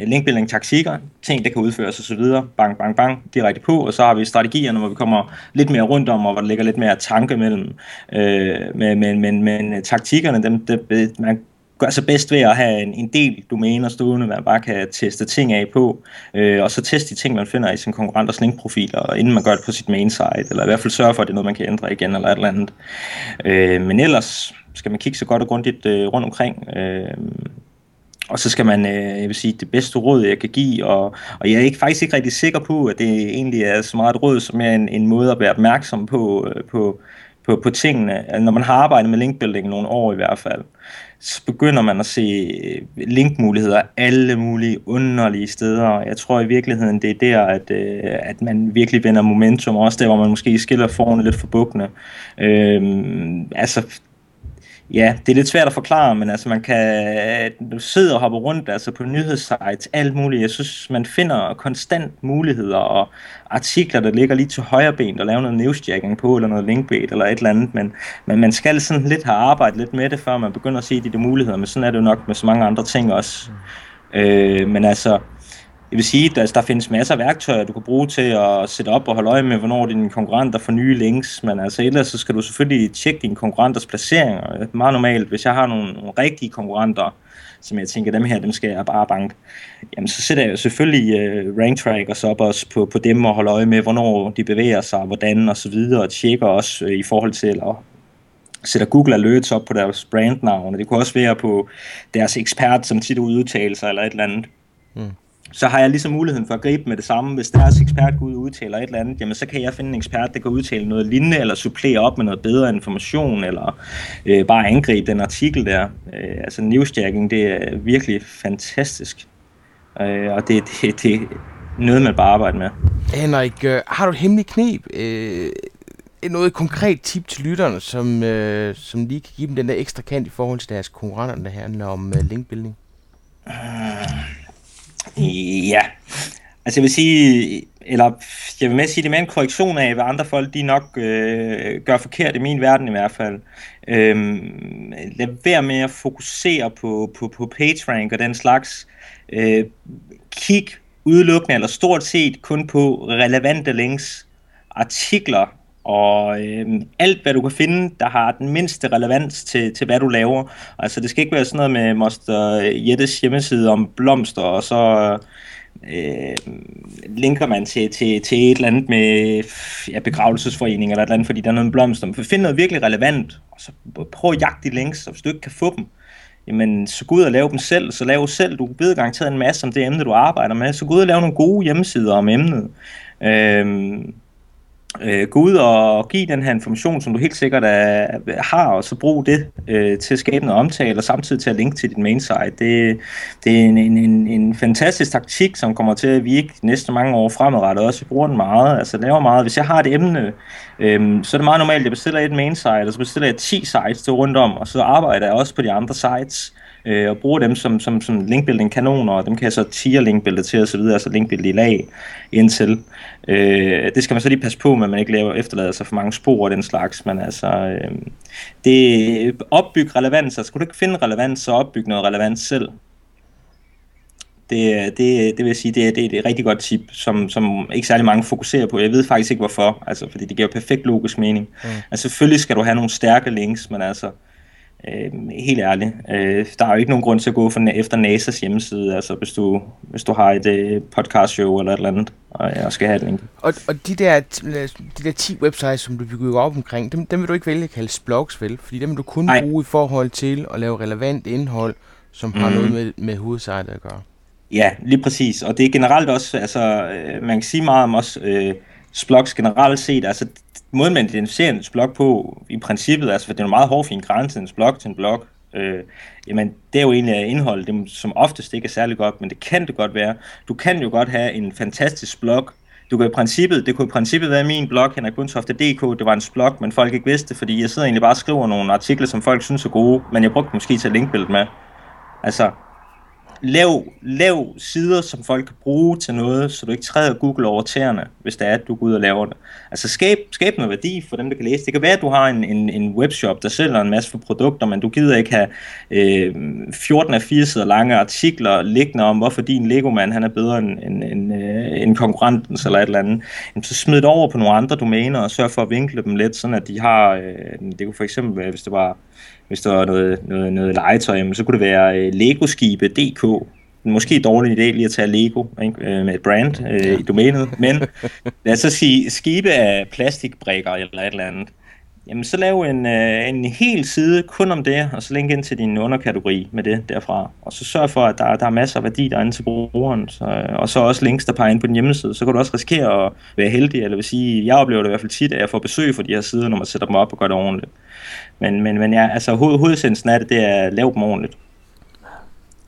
linkbuilding taktikker, ting der kan udføres og så videre. Bang, bang, bang, direkte på. Og så har vi strategierne, hvor vi kommer lidt mere rundt om, og hvor der ligger lidt mere tanke mellem. Øh, men, men, men, men taktikkerne, dem, dem, man gør sig bedst ved at have en, en del domæner stående, man bare kan teste ting af på, øh, og så teste de ting, man finder i sin konkurrenters linkprofiler, inden man gør det på sit main site, eller i hvert fald sørge for, at det er noget, man kan ændre igen, eller et eller andet. Øh, men ellers skal man kigge så godt og grundigt øh, rundt omkring, øh, og så skal man, øh, jeg vil sige, det bedste råd, jeg kan give, og, og jeg er ikke, faktisk ikke rigtig sikker på, at det egentlig er så meget et råd, som er en, en måde at være opmærksom på, øh, på, på, på tingene. Altså, når man har arbejdet med linkbuilding nogle år i hvert fald, så begynder man at se øh, linkmuligheder alle mulige underlige steder. Jeg tror i virkeligheden, det er der, at, øh, at man virkelig vinder momentum, også der, hvor man måske skiller forne lidt for bukkene. Øh, altså, Ja, det er lidt svært at forklare, men altså man kan du sidder og hopper rundt altså på nyhedssites, alt muligt. Jeg synes, man finder konstant muligheder og artikler, der ligger lige til højre ben, der laver noget newsjacking på, eller noget linkbait, eller et eller andet, men, men man skal sådan lidt have arbejdet lidt med det, før man begynder at se de der muligheder, men sådan er det jo nok med så mange andre ting også. Mm. Øh, men altså, jeg vil sige, at der, der findes masser af værktøjer, du kan bruge til at sætte op og holde øje med, hvornår dine konkurrenter får nye links, men altså ellers så skal du selvfølgelig tjekke dine konkurrenters placeringer. Meget normalt, hvis jeg har nogle, nogle rigtige konkurrenter, som jeg tænker, dem her, dem skal jeg bare banke, jamen så sætter jeg jo selvfølgelig uh, rank trackers op også på, på dem og holder øje med, hvornår de bevæger sig, hvordan og så videre, og tjekker også uh, i forhold til, eller sætter Google Alerts op på deres brandnavne. det kunne også være på deres ekspert, som tit udtaler sig, eller et eller andet. Mm så har jeg ligesom muligheden for at gribe med det samme. Hvis deres ekspert går ud og udtaler et eller andet, jamen så kan jeg finde en ekspert, der kan udtale noget lignende, eller supplere op med noget bedre information, eller øh, bare angribe den artikel der. Øh, altså newsjacking, det er virkelig fantastisk. Øh, og det, det, det er noget, man bare arbejder med. Henrik, øh, har du et hemmeligt knep? Øh, noget konkret tip til lytterne, som, øh, som lige kan give dem den der ekstra kant i forhold til deres konkurrenter, der handler om øh, linkbuilding? Uh Ja, altså jeg vil sige, eller jeg vil med sige det med en korrektion af, hvad andre folk de nok øh, gør forkert i min verden i hvert fald. Øhm, lad være med at fokusere på, på, på PageRank og den slags. Øh, kig udelukkende, eller stort set kun på relevante links, artikler, og øh, alt hvad du kan finde, der har den mindste relevans til, til hvad du laver. Altså det skal ikke være sådan noget med Moster Jettes hjemmeside om blomster, og så øh, linker man til, til, til et eller andet med ja, begravelsesforening eller et eller andet, fordi der er noget med blomster. Men find noget virkelig relevant, og så prøv at jagte de links, og hvis du ikke kan få dem, jamen så gå ud og lave dem selv, så lav selv, du ved garanteret en masse om det emne, du arbejder med, så gå ud og lave nogle gode hjemmesider om emnet. Øh, øh, gå ud og give den her information, som du helt sikkert er, har, og så brug det øh, til at skabe noget omtale, og samtidig til at linke til dit main site. Det, det er en, en, en fantastisk taktik, som kommer til at virke næste mange år fremadrettet også. Vi bruger den meget, altså laver meget. Hvis jeg har et emne, øh, så er det meget normalt, at jeg bestiller et main site, og så bestiller jeg 10 sites til rundt om, og så arbejder jeg også på de andre sites øh, og bruger dem som, som, som linkbuilding kanoner, og dem kan jeg så tier linkbuilde til osv., altså linkbuilde i lag indtil. Øh, det skal man så lige passe på med, at man ikke laver, efterlader sig for mange spor og den slags, men altså, øh, det opbyg relevans, altså skulle du ikke finde relevans, så opbyg noget relevans selv. Det, det, det vil jeg sige, det er, det er et rigtig godt tip, som, som ikke særlig mange fokuserer på. Jeg ved faktisk ikke hvorfor, altså, fordi det giver perfekt logisk mening. Mm. Altså selvfølgelig skal du have nogle stærke links, men altså, øh, helt ærligt, øh, der er jo ikke nogen grund til at gå for, efter NASA's hjemmeside, altså hvis du, hvis du har et øh, podcast show eller et eller andet, og, og skal have et link. Og, og de, der, de der 10 websites, som du bygger op omkring, dem, dem vil du ikke vælge at kalde blogs, vel? Fordi dem vil du kun Nej. bruge i forhold til at lave relevant indhold, som mm. har noget mhm. med, med hovedsejlet at gøre. Ja, lige præcis. Og det er generelt også, altså, øh, man kan sige meget om også øh, blogs generelt set, altså måden man identificerer en blog på, i princippet, altså for det er en meget hård grænse, en blog til en blog, øh, jamen det er jo egentlig indhold, det, som oftest ikke er særlig godt, men det kan det godt være. Du kan jo godt have en fantastisk blog, du kan i princippet, det kunne i princippet være min blog, henrikbundtofte.dk, det var en blog, men folk ikke vidste, fordi jeg sidder egentlig bare og skriver nogle artikler, som folk synes er gode, men jeg brugte måske til linkbilledet med. Altså, lav, lav sider, som folk kan bruge til noget, så du ikke træder Google over tæerne, hvis det er, at du går ud og laver det. Altså skab, skab noget værdi for dem, der kan læse. Det kan være, at du har en, en, en webshop, der sælger en masse for produkter, men du gider ikke have øh, 14 af 4 sider lange artikler liggende om, hvorfor din Lego-mand han er bedre end, end, end, øh, end konkurrenten eller et eller andet. Jamen, så smid det over på nogle andre domæner og sørg for at vinkle dem lidt, sådan at de har, øh, det kunne for eksempel være, hvis det var hvis der var noget, noget, noget legetøj, så kunne det være øh, legoskibe.dk. Måske en dårlig idé lige at tage Lego ikke? Øh, med et brand øh, i domænet, men lad os så sige skibe af plastikbrikker eller et eller andet. Jamen så lav en, øh, en hel side kun om det, og så link ind til din underkategori med det derfra. Og så sørg for, at der, der er masser af værdi derinde til brugeren, så, og så også links, der peger ind på din hjemmeside. Så kan du også risikere at være heldig, eller vil sige, jeg oplever det i hvert fald tit, at jeg får besøg for de her sider, når man sætter dem op og gør det ordentligt. Men, men, men ja, altså hoved, hovedsendelsen af det, det er lav dem ordentligt.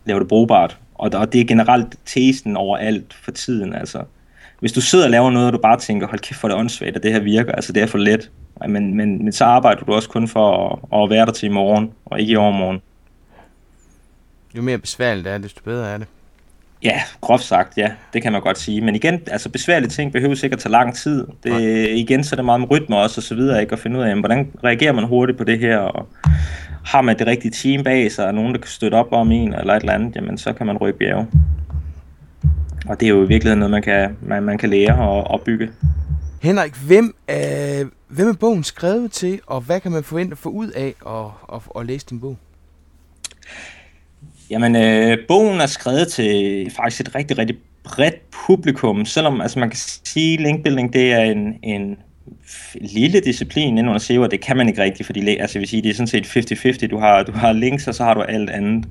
Lav det brugbart. Og, og det er generelt tesen over alt for tiden, altså. Hvis du sidder og laver noget, og du bare tænker, hold kæft for det åndssvagt, at det her virker, altså det er for let. Men, men, men så arbejder du også kun for at, at være der til i morgen, og ikke i overmorgen. Jo mere besværligt det er, desto bedre er det. Ja, groft sagt, ja. Det kan man godt sige. Men igen, altså besværlige ting behøver sikkert tage lang tid. Det, okay. igen, så er det meget med rytme også, og så videre, ikke? At finde ud af, hvordan reagerer man hurtigt på det her, og har man det rigtige team bag sig, og nogen, der kan støtte op om en, eller et eller andet, jamen så kan man rykke bjerge. Og det er jo i virkeligheden noget, man kan, man, man kan lære og opbygge. Henrik, hvem er, hvem er bogen skrevet til, og hvad kan man forvente at få ud af at, at, at læse din bog? Jamen, øh, bogen er skrevet til faktisk et rigtig, rigtig bredt publikum, selvom altså, man kan sige, linkbuilding det er en, en lille disciplin inden under SEO, og det kan man ikke rigtigt, fordi altså, jeg vil sige, det er sådan set 50-50. Du har, du har links, og så har du alt andet.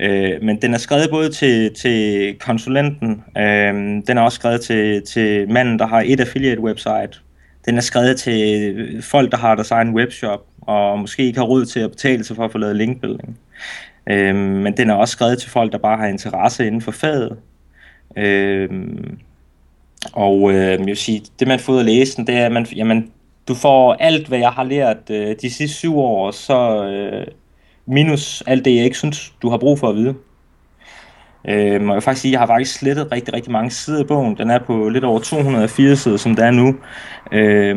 Øh, men den er skrevet både til, til konsulenten, øh, den er også skrevet til, til manden, der har et affiliate-website, den er skrevet til folk, der har deres egen webshop, og måske ikke har råd til at betale sig for at få lavet linkbuilding. Øh, men den er også skrevet til folk, der bare har interesse inden for faget. Øh, og øh, jeg vil sige, det man får ud at læse det er, at man, jamen, du får alt, hvad jeg har lært øh, de sidste syv år, så øh, minus alt det, jeg ikke synes, du har brug for at vide. Øh, må jeg faktisk sige, jeg har faktisk slettet rigtig, rigtig mange sider i bogen. Den er på lidt over 204 sider, som det er nu. Øh,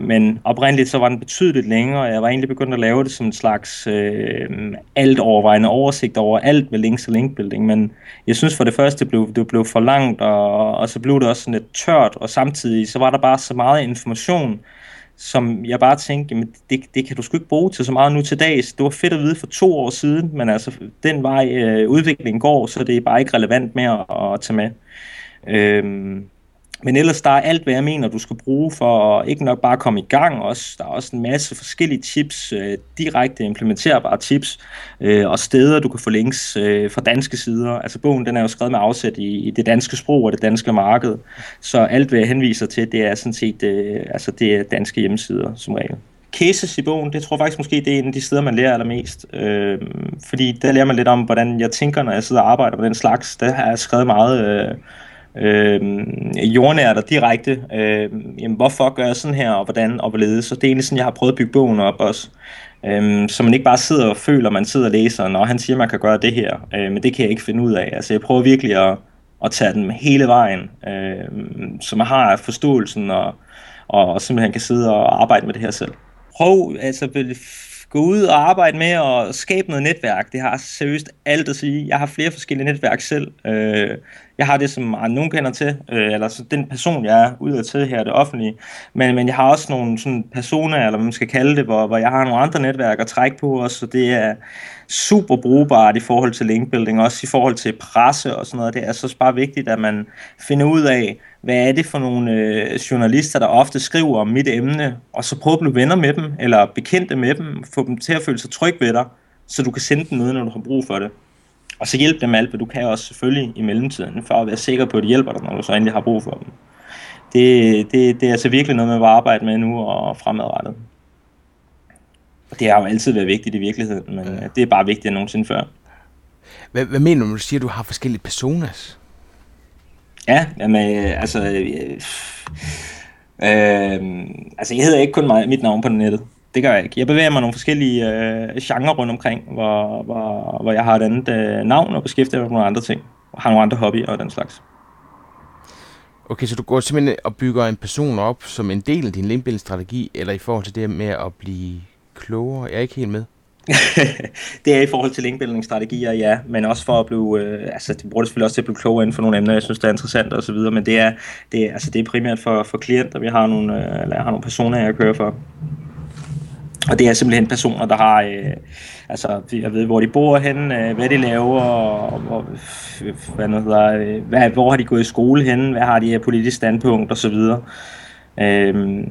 men oprindeligt så var den betydeligt længere, og jeg var egentlig begyndt at lave det som en slags øh, alt overvejende oversigt over alt med links og linkbuilding. Men jeg synes for det første, det blev, det blev for langt, og, og så blev det også sådan lidt tørt, og samtidig så var der bare så meget information, som jeg bare tænkte, jamen det, det kan du sgu ikke bruge til så meget nu til dags. Det var fedt at vide for to år siden, men altså den vej øh, udviklingen går, så det er bare ikke relevant mere at, at tage med. Øhm, men ellers der er alt, hvad jeg mener, du skal bruge for at ikke nok bare komme i gang også. Der er også en masse forskellige tips, øh, direkte implementerbare tips, øh, og steder, du kan få links øh, fra danske sider. Altså bogen, den er jo skrevet med afsæt i, i det danske sprog og det danske marked. Så alt, hvad jeg henviser til, det er sådan set øh, altså det er danske hjemmesider som regel. Cases i bogen, det tror jeg faktisk måske, det er en af de steder, man lærer allermest. Øh, fordi der lærer man lidt om, hvordan jeg tænker, når jeg sidder og arbejder med den slags. Der har jeg skrevet meget... Øh, øh, jordnært og direkte, øh, jamen, hvorfor gør jeg sådan her, og hvordan og hvorledes. Så det er egentlig sådan, jeg har prøvet at bygge bogen op også. Øhm, så man ikke bare sidder og føler, man sidder og læser, når han siger, man kan gøre det her, øh, men det kan jeg ikke finde ud af. Altså jeg prøver virkelig at, at tage den hele vejen, øh, så man har forståelsen og, og, og simpelthen kan sidde og arbejde med det her selv. Prøv, altså gå ud og arbejde med at skabe noget netværk. Det har seriøst alt at sige. Jeg har flere forskellige netværk selv. Øh, jeg har det, som nogen kender til, øh, eller så den person, jeg er ud til her, det offentlige. Men, men jeg har også nogle sådan personer, eller hvad man skal kalde det, hvor, hvor jeg har nogle andre netværk at trække på også, så det er super brugbart i forhold til linkbuilding, også i forhold til presse og sådan noget. Det er så bare vigtigt, at man finder ud af, hvad er det for nogle øh, journalister, der ofte skriver om mit emne, og så prøve at blive venner med dem, eller bekendte med dem, få dem til at føle sig tryg ved dig, så du kan sende dem noget, når du har brug for det. Og så hjælp dem alt, hvad du kan også selvfølgelig i mellemtiden, for at være sikker på, at de hjælper dig, når du så endelig har brug for dem. Det, det, det er altså virkelig noget, man vil arbejde med nu og fremadrettet. Det har jo altid været vigtigt i virkeligheden, men det er bare vigtigere end nogensinde før. Hvad, hvad mener du, når du siger, at du har forskellige personas? Ja, jamen, altså... Øh, øh, altså, jeg hedder ikke kun mig, mit navn på nettet. Det gør jeg ikke. Jeg bevæger mig nogle forskellige øh, genrer rundt omkring, hvor, hvor, hvor jeg har et andet øh, navn og beskæftiger mig med nogle andre ting. Og har nogle andre hobbyer og den slags. Okay, så du går simpelthen og bygger en person op som en del af din linkbuilding-strategi, eller i forhold til det med at blive klogere? Jeg er ikke helt med. det er i forhold til linkbuilding-strategier, ja, men også for at blive, øh, altså det bruger det selvfølgelig også til at blive klogere inden for nogle emner, jeg synes, det er interessant og så videre, men det er, det er, altså, det er primært for, for klienter, vi har nogle, øh, eller jeg har nogle personer, jeg kører for. Og det er simpelthen personer, der har, øh, altså jeg ved, hvor de bor henne, øh, hvad de laver, og, og hvad noget hedder, øh, hvad, hvor har de gået i skole henne, hvad har de af politisk standpunkt og så videre. Øh,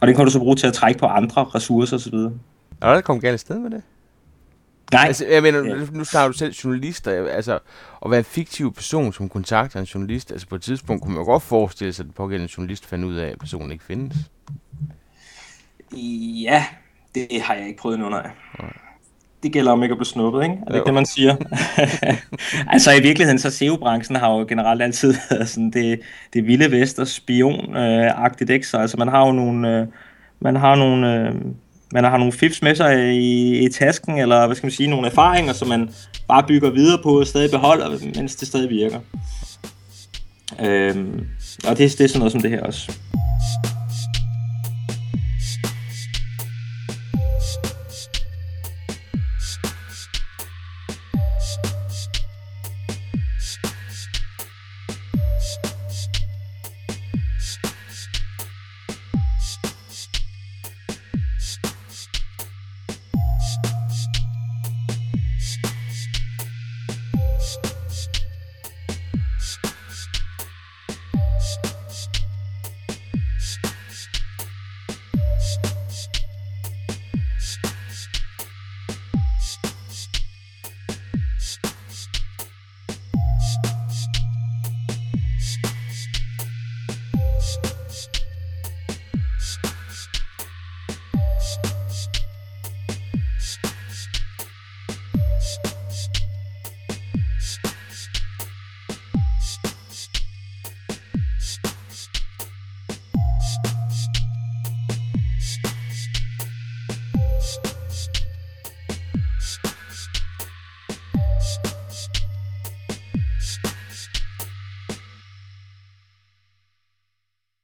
og det kan du så bruge til at trække på andre ressourcer osv. Er der kommet galt sted med det? Nej. Altså, jeg mener, ja. nu snakker du selv journalister, altså, at være en fiktiv person, som kontakter en journalist, altså på et tidspunkt kunne man jo godt forestille sig, at den pågældende journalist fandt ud af, at personen ikke findes. Ja, det har jeg ikke prøvet endnu, nej. nej det gælder om ikke at blive snuppet, ikke? Er det jo. ikke det, man siger? altså i virkeligheden, så SEO-branchen har jo generelt altid været sådan det, det vilde vest og spion-agtigt, ikke? Så altså man har jo nogle, øh, man har nogle, øh, man har nogle fifs med sig i, i tasken, eller hvad skal man sige, nogle erfaringer, som man bare bygger videre på og stadig beholder, mens det stadig virker. Øhm, og det, det er sådan noget som det her også.